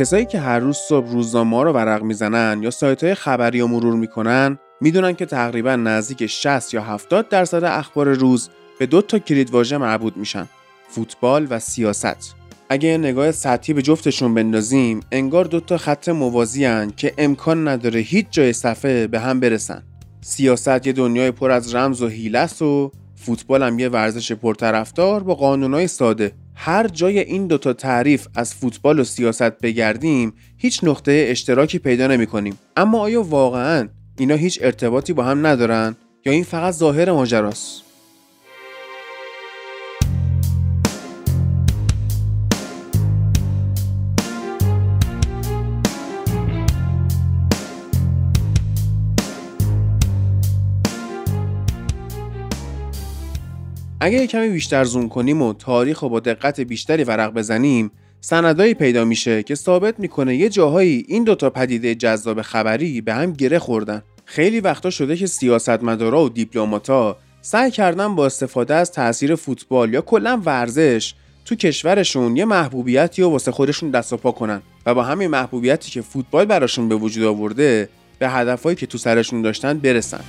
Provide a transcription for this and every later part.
کسایی که هر روز صبح روزنامه رو ورق می‌زنن یا سایت های خبری رو مرور می‌کنن می‌دونن که تقریبا نزدیک 60 یا 70 درصد اخبار روز به دو تا کلید واژه مربوط میشن فوتبال و سیاست. اگه نگاه سطحی به جفتشون بندازیم انگار دو تا خط موازی هن که امکان نداره هیچ جای صفحه به هم برسن. سیاست یه دنیای پر از رمز و حیله و فوتبال هم یه ورزش پرطرفدار با قانونای ساده. هر جای این دوتا تعریف از فوتبال و سیاست بگردیم هیچ نقطه اشتراکی پیدا نمی کنیم. اما آیا واقعا اینا هیچ ارتباطی با هم ندارن یا این فقط ظاهر ماجراست اگه کمی بیشتر زوم کنیم و تاریخ و با دقت بیشتری ورق بزنیم سندایی پیدا میشه که ثابت می‌کنه یه جاهایی این دوتا پدیده جذاب خبری به هم گره خوردن. خیلی وقتا شده که سیاستمدارا و دیپلماتا سعی کردن با استفاده از تاثیر فوتبال یا کلا ورزش تو کشورشون یه محبوبیتی و واسه خودشون دست و پا کنن و با همین محبوبیتی که فوتبال براشون به وجود آورده به هدفهایی که تو سرشون داشتن برسن.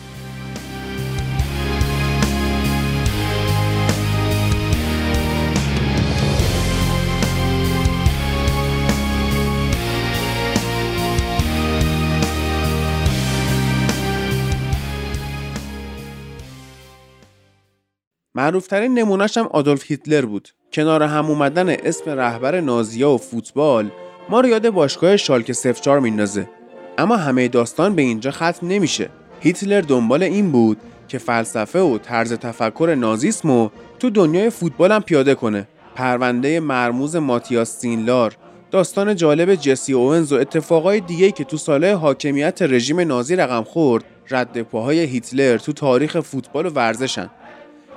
معروفترین نمونهش هم آدولف هیتلر بود. کنار هم اومدن اسم رهبر نازیا و فوتبال ما رو یاد باشگاه شالک 04 میندازه. اما همه داستان به اینجا ختم نمیشه. هیتلر دنبال این بود که فلسفه و طرز تفکر نازیسم رو تو دنیای فوتبال هم پیاده کنه. پرونده مرموز ماتیاس سینلار داستان جالب جسی اوونز و اتفاقای دیگه که تو ساله حاکمیت رژیم نازی رقم خورد رد پاهای هیتلر تو تاریخ فوتبال و ورزشن.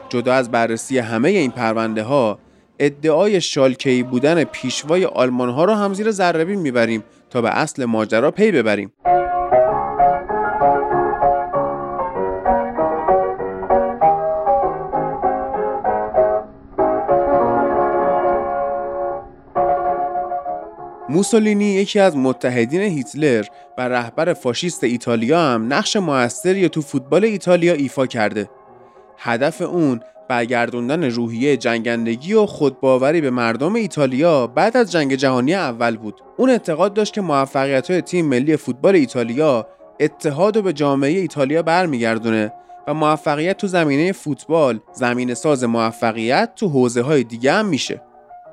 جدا از بررسی همه این پرونده ها ادعای شالکی بودن پیشوای آلمان ها را هم زیر ذره می‌بریم تا به اصل ماجرا پی ببریم. موسولینی یکی از متحدین هیتلر و رهبر فاشیست ایتالیا هم نقش موثری تو فوتبال ایتالیا ایفا کرده. هدف اون برگردوندن روحیه جنگندگی و خودباوری به مردم ایتالیا بعد از جنگ جهانی اول بود. اون اعتقاد داشت که موفقیت های تیم ملی فوتبال ایتالیا اتحاد و به جامعه ایتالیا برمیگردونه و موفقیت تو زمینه فوتبال زمین ساز موفقیت تو حوزه های دیگه هم میشه.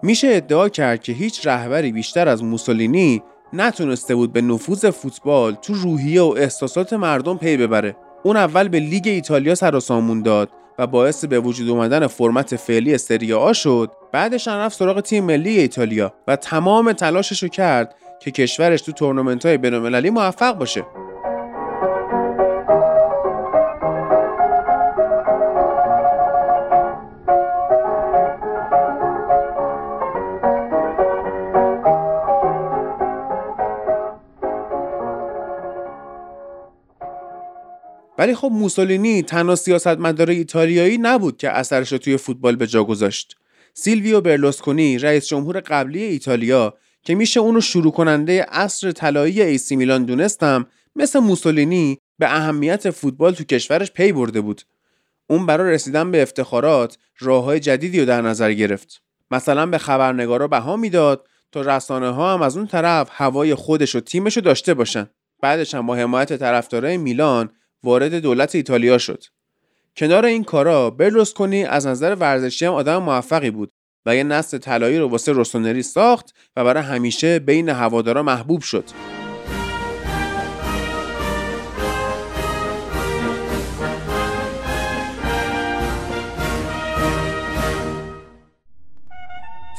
میشه ادعا کرد که هیچ رهبری بیشتر از موسولینی نتونسته بود به نفوذ فوتبال تو روحیه و احساسات مردم پی ببره. اون اول به لیگ ایتالیا سر و سامون داد و باعث به وجود اومدن فرمت فعلی سری آ شد. بعدش رفت سراغ تیم ملی ایتالیا و تمام تلاشش رو کرد که کشورش تو تورنمنت های بینالمللی موفق باشه. ولی خب موسولینی تنها سیاستمدار ایتالیایی نبود که اثرش رو توی فوتبال به جا گذاشت. سیلویو برلوسکونی رئیس جمهور قبلی ایتالیا که میشه اونو شروع کننده عصر طلایی ای‌سی میلان دونستش مثل موسولینی به اهمیت فوتبال تو کشورش پی برده بود. اون برای رسیدن به افتخارات راههای جدیدی رو در نظر گرفت. مثلا به خبرنگارا بها می‌داد تا رسانه ها هم از اون طرف هوای خودش و تیمش رو داشته باشن. بعدش هم با حمایت طرفدارای میلان وارد دولت ایتالیا شد. کنار این کارا برلوسکونی از نظر ورزشی هم آدم موفقی بود و یه نسل طلایی رو واسه روسونری ساخت و برای همیشه بین هوادارا محبوب شد.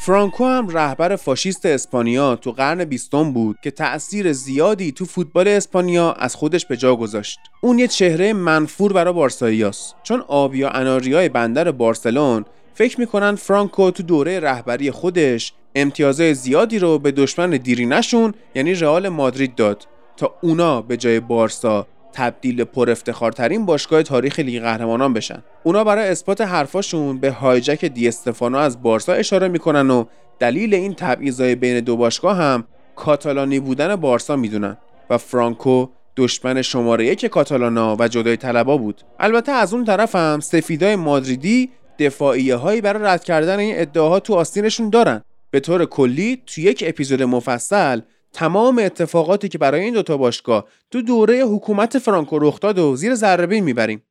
فرانکو هم رهبر فاشیست اسپانیا تو قرن بیستم بود که تأثیر زیادی تو فوتبال اسپانیا از خودش به جا گذاشت. اون یه چهره منفور برای بارساییاست چون آبیا اناریای بندر بارسلون فکر می‌کنن فرانکو تو دوره رهبری خودش امتیازهای زیادی رو به دشمن دیرینشون یعنی رئال مادرید داد تا اونا به جای بارسا تبدیل پر افتخارترین باشگاه تاریخ لیگ قهرمانان بشن. اونا برای اثبات حرفاشون به هایجک دی استفانو از بارسا اشاره می‌کنن و دلیل این تبعیضای بین دو باشگاه هم کاتالانی بودن بارسا می‌دونن و فرانکو دشمن شماره یک کاتالانا و جدای طلبا بود. البته از اون طرف هم سفیدای مادریدی دفاعیه هایی برای رد کردن این ادعاها تو آستینشون دارن. به طور کلی تو یک اپیزود مفصل تمام اتفاقاتی که برای این دوتا باشگاه تو دوره حکومت فرانکو رخ داد و زیر ذره می‌بریم.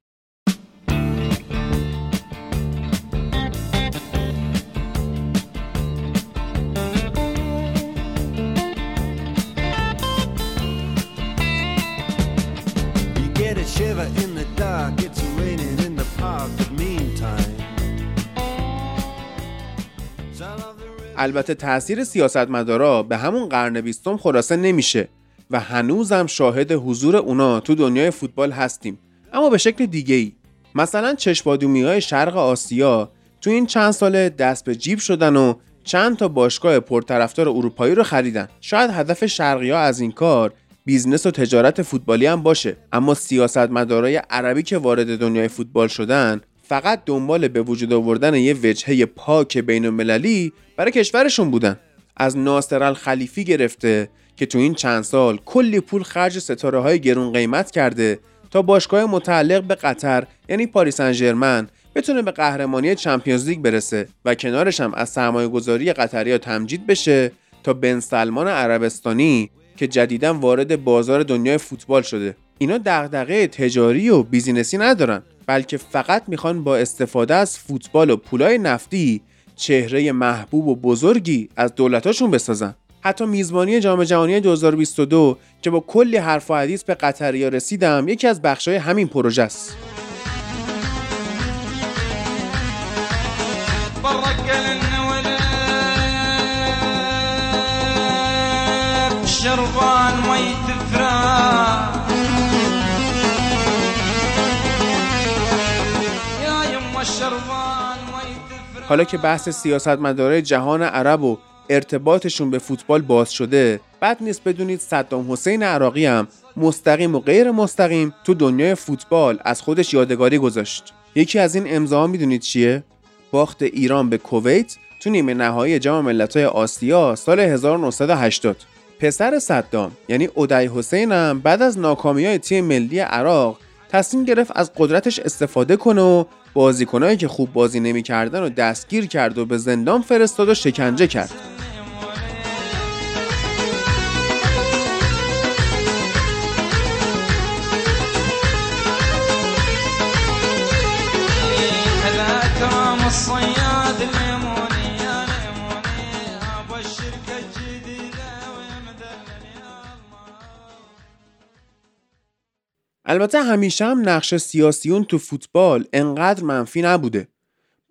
البته تاثیر سیاستمدارا به همون قرن بیستم خلاصه نمیشه و هنوزم شاهد حضور اونا تو دنیای فوتبال هستیم. اما به شکل دیگه ای مثلا چشم‌بادومی های شرق آسیا تو این چند ساله دست به جیب شدن و چند تا باشگاه پرطرفدار اروپایی رو خریدن. شاید هدف شرقی ها از این کار بیزنس و تجارت فوتبالی هم باشه. اما سیاستمدارای عربی که وارد دنیای فوتبال شدن فقط دنبال به وجود آوردن یه وجهه پاک بین المللی برای کشورشون بودن. از ناصر الخلیفی گرفته که تو این چند سال کلی پول خرج ستاره های گرون قیمت کرده تا باشگاه متعلق به قطر یعنی پاریس انجرمن بتونه به قهرمانی چمپیونز لیگ برسه و کنارش هم از سرمایه گذاری قطری ها تمجید بشه تا بن سلمان عربستانی که جدیدا وارد بازار دنیای فوتبال شده. اینا دغدغه تجاری و بیزینسی ندارن بلکه فقط می‌خوان با استفاده از فوتبال و پولای نفتی چهره محبوب و بزرگی از دولتاشون بسازن. حتی میزبانی جام جهانی 2022 که با کلی حرف و حدیث به قطریا رسیدم یکی از بخشای همین پروژه است. حالا که بحث سیاستمدارای جهان عرب و ارتباطشون به فوتبال باز شده بد نیست بدونید صدام حسین عراقی هم مستقیم و غیر مستقیم تو دنیای فوتبال از خودش یادگاری گذاشت. یکی از این امضاها می‌دونید چیه؟ باخت ایران به کویت تو نیمه نهایی جام ملت‌های آسیا سال 1980 پسر صدام یعنی اودای حسین بعد از ناکامی های تیم ملی عراق تصمیم گرفت از قدرتش استفاده کنه و بازیکنایی که خوب بازی نمی‌کردن و دستگیر کرد و به زندان فرستاد و شکنجه کرد البته همیشه هم نقش سیاسیون تو فوتبال انقدر منفی نبوده.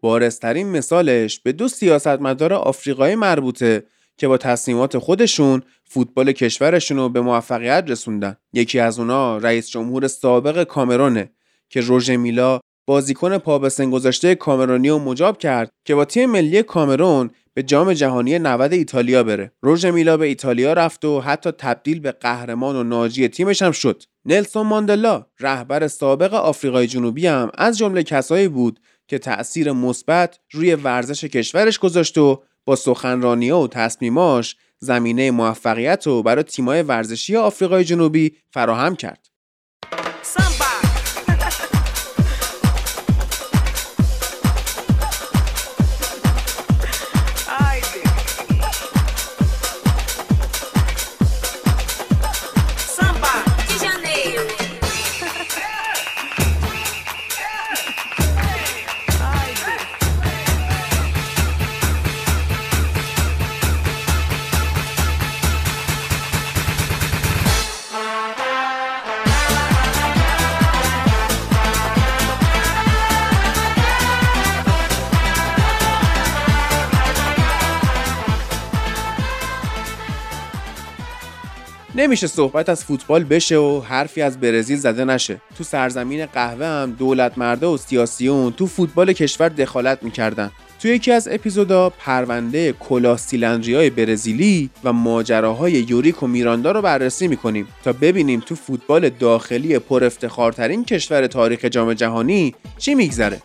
بارسترین مثالش به دو سیاستمدار آفریقایی مربوطه که با تصمیمات خودشون فوتبال کشورشون رو به موفقیت رسوندن. یکی از اونا رئیس جمهور سابق کامرونه که روژه میلا بازیکن پا به سن گذاشته کامرونی رو مجاب کرد که با تیم ملی کامرون به جام جهانی 90 ایتالیا بره. روژه میلا به ایتالیا رفت و حتی تبدیل به قهرمان و ناجی تیمش هم شد. نلسون ماندلا رهبر سابق آفریقای جنوبی هم از جمله کسایی بود که تأثیر مثبت روی ورزش کشورش گذاشت و با سخنرانی و تصمیماش زمینه موفقیت رو برای تیمای ورزشی آفریقای جنوبی فراهم کرد. نمیشه صحبت از فوتبال بشه و حرفی از برزیل زده نشه. تو سرزمین قهوه هم دولت مرده و سیاسیون تو فوتبال کشور دخالت می‌کردن. تو یکی از اپیزودا پرونده های برزیلی و ماجراهای یوریک و میراندا رو بررسی می‌کنیم تا ببینیم تو فوتبال داخلی پر افتخارترین کشور تاریخ جام جهانی چی میگذره.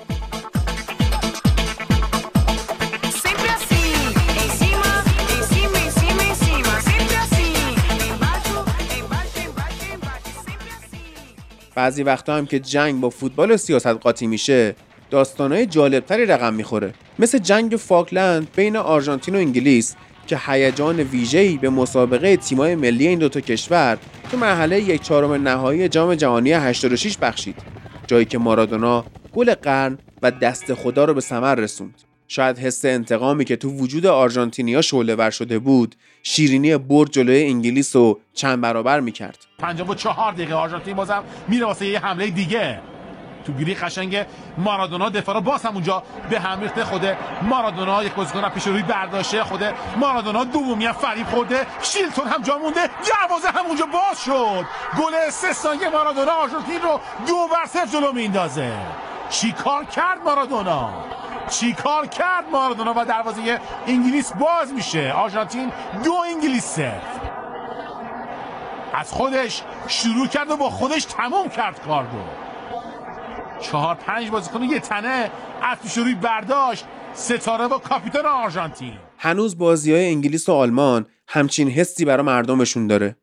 بعضی وقتا هم که جنگ با فوتبال و سیاست قاطی میشه داستانهای جالبتری رقم می‌خوره. مثل جنگ فاکلند بین آرژانتین و انگلیس که هیجان ویژه‌ای به مسابقه تیمای ملی این دوتا کشور تو مرحله یک چهارم نهایی جام جهانی 86 بخشید جایی که مارادونا گل قرن و دست خدا رو به ثمر رسوند. شاید حس انتقامی که تو وجود آرژانتینیا شعله ور شده بود شیرینی برد جلوی انگلیس رو چند برابر می‌کرد. 54 دقیقه آرژانتین بازم میره واسه یه حمله دیگه. تو گیری قشنگ مارادونا دفاع رو باز هم اونجا به هم ریخته. خود مارادونا یک بازیکن پیش روی برداشته. خود مارادونا دومی هم فریب خورده. شیلتون هم جا مونده. دروازه هم اونجا باز شد. گل سه ثانیه مارادونا آرژانتین رو دو بر صفر جلو میندازه چی کار کرد مارادونا؟ چی کار کرد مارادونا و دروازه انگلیس باز میشه؟ آرژانتین دو انگلیس صفر از خودش شروع کرد و با خودش تمام کرد کار رو چهار پنج بازیکن یه تنه از پیش روی برداشت. ستاره و کاپیتان آرژانتین. هنوز بازی های انگلیس و آلمان همچین حسی برای مردمشون داره.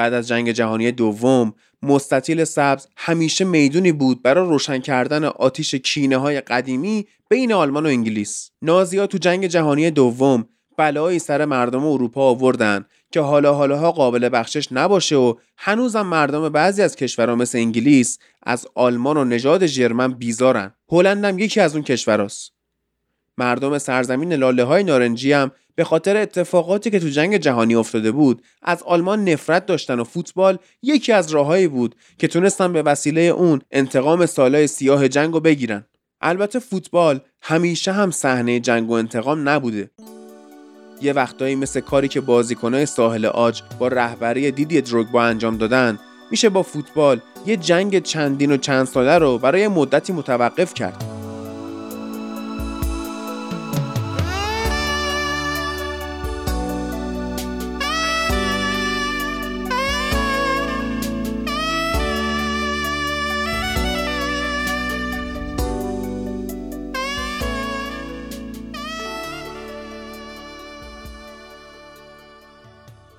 بعد از جنگ جهانی دوم مستطیل سبز همیشه می‌دونی بود برای روشن کردن آتیش کینه های قدیمی بین آلمان و انگلیس. نازیا تو جنگ جهانی دوم بلایی سر مردم اروپا آوردن که حالا حالاها قابل بخشش نباشه و هنوزم مردم بعضی از کشورها مثل انگلیس از آلمان و نژاد ژرمن بیزارن. هلند هم یکی از اون کشوراست مردم سرزمین لاله های نارنجی هم به خاطر اتفاقاتی که تو جنگ جهانی افتاده بود از آلمان نفرت داشتن و فوتبال یکی از راههایی بود که تونستن به وسیله اون انتقام سالهای سیاه جنگ رو بگیرن. البته فوتبال همیشه هم صحنه جنگ و انتقام نبوده. یه وقتایی مثل کاری که بازیکنهای ساحل آج با رهبری دیدی دروگبا انجام دادن میشه با فوتبال یه جنگ چندین و چند ساله رو برای مدتی متوقف کرد.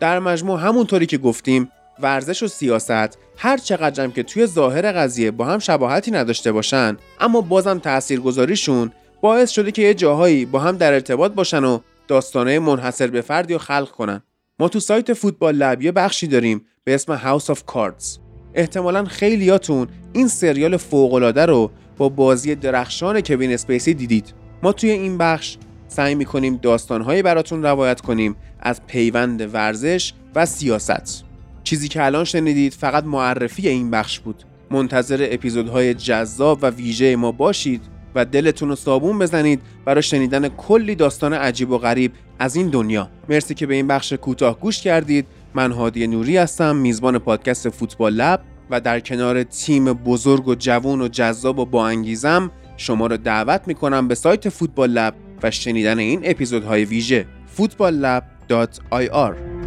در مجموع همونطوری که گفتیم ورزش و سیاست هر چقدر که توی ظاهر قضیه با هم شباهتی نداشته باشن اما بازم تاثیرگذاریشون باعث شده که یه جاهایی با هم در ارتباط باشن و داستانه منحصر به فردی رو خلق کنن. ما تو سایت فوتبال لب یه بخشی داریم به اسم House of Cards. احتمالا خیلیاتون این سریال فوقالعاده رو با بازی درخشان کوین اسپیسی دیدید. ما توی این بخش سعی می‌کنیم داستانهایی براتون روایت کنیم از پیوند ورزش و سیاست. چیزی که الان شنیدید فقط معرفی این بخش بود. منتظر اپیزودهای جذاب و ویژه ما باشید و دلتون رو صابون بزنید برای شنیدن کلی داستان عجیب و غریب از این دنیا. مرسی که به این بخش کوتاه گوش کردید. من هادی نوری هستم میزبان پادکست فوتبال لب و در کنار تیم بزرگ و جوون و جذاب و با انگیزم شما رو دعوت می‌کنم به سایت فوتبال لب و شنیدن این اپیزودهای ویژه footballlab.ir